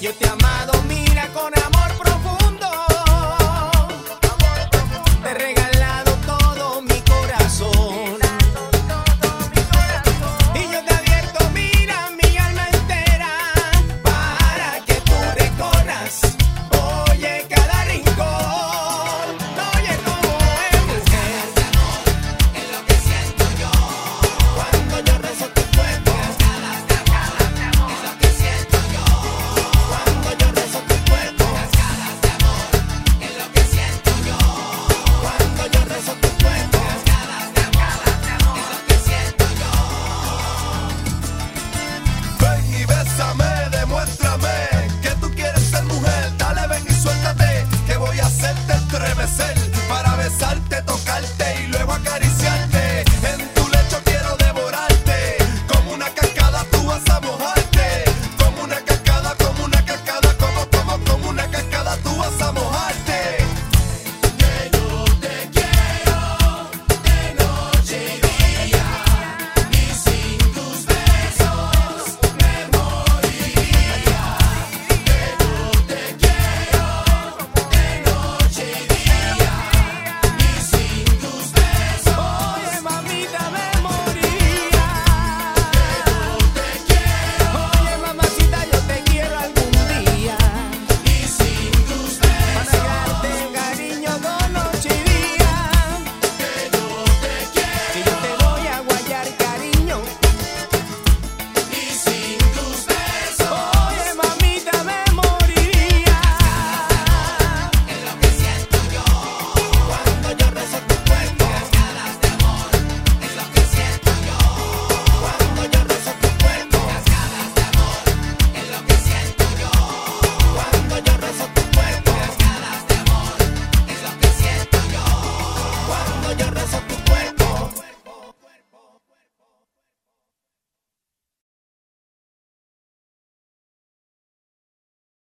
yo te amo.